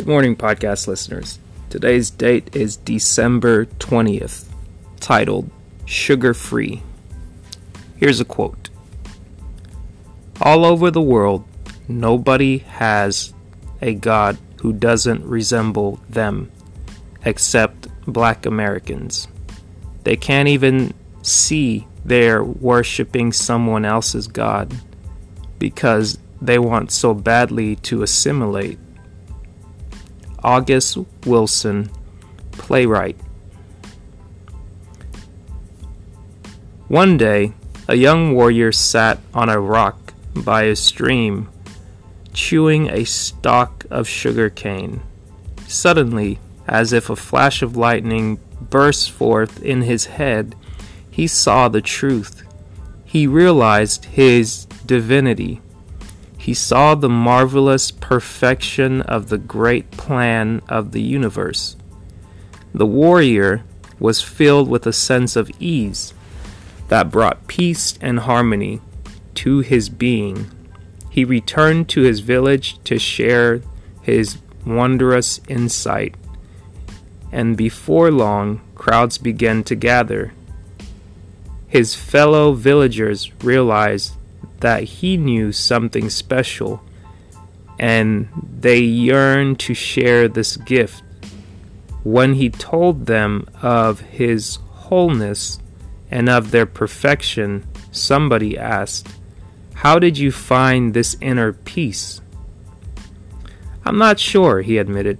Good morning, podcast listeners. Today's date is December 20th, titled Sugar Free. Here's a quote All over the world, nobody has a God who doesn't resemble them, except black Americans. They can't even see they're worshiping someone else's God because they want so badly to assimilate. August Wilson, playwright. One day, a young warrior sat on a rock by a stream, chewing a stalk of sugar cane. Suddenly, as if a flash of lightning burst forth in his head, he saw the truth. He realized his divinity. He saw the marvelous perfection of the great plan of the universe. The warrior was filled with a sense of ease that brought peace and harmony to his being. He returned to his village to share his wondrous insight and before long crowds began to gather. His fellow villagers realized that he knew something special and they yearned to share this gift. When he told them of his wholeness and of their perfection, somebody asked, How did you find this inner peace? I'm not sure, he admitted.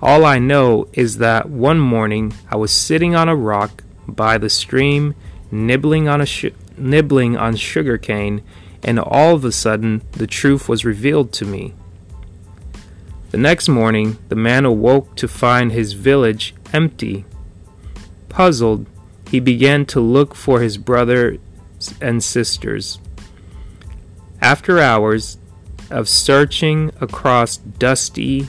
All I know is that one morning I was sitting on a rock by the stream, nibbling on a sh- nibbling on sugar cane, and all of a sudden the truth was revealed to me. The next morning, the man awoke to find his village empty. Puzzled, he began to look for his brothers and sisters. After hours of searching across dusty,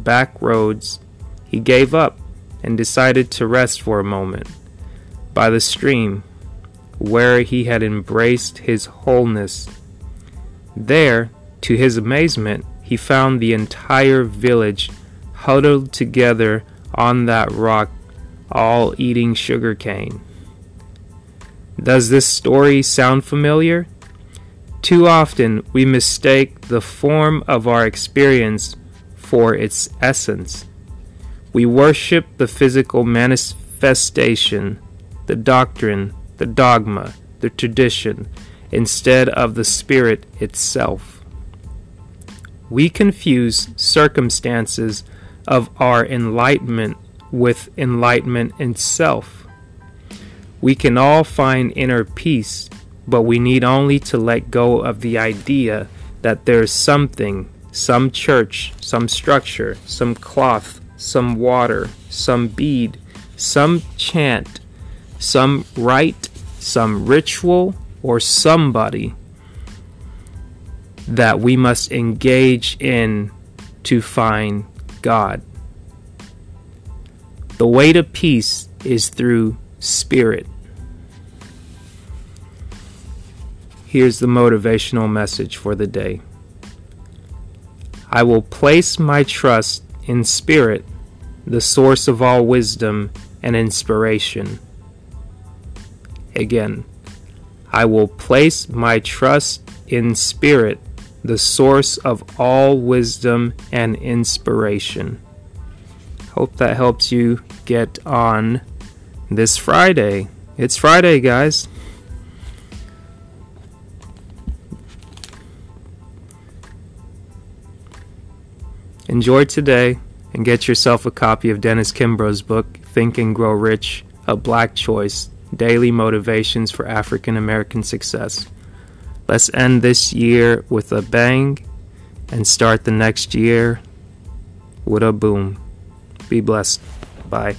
back roads, he gave up and decided to rest for a moment by the stream where he had embraced his wholeness. There, to his amazement, he found the entire village huddled together on that rock, all eating sugar cane. Does this story sound familiar? Too often we mistake the form of our experience for its essence. We worship the physical manifestation, the doctrine, the dogma, the tradition, instead of the spirit itself. We confuse circumstances of our enlightenment with enlightenment itself. We can all find inner peace, but we need only to let go of the idea that there is something some church, some structure, some cloth, some water, some bead, some chant, some rite, some ritual, or somebody that we must engage in to find God. The way to peace is through spirit. Here's the motivational message for the day. I will place my trust in Spirit, the source of all wisdom and inspiration. Again, I will place my trust in Spirit, the source of all wisdom and inspiration. Hope that helps you get on this Friday. It's Friday, guys. Enjoy today and get yourself a copy of Dennis Kimbro's book, Think and Grow Rich A Black Choice Daily Motivations for African American Success. Let's end this year with a bang and start the next year with a boom. Be blessed. Bye.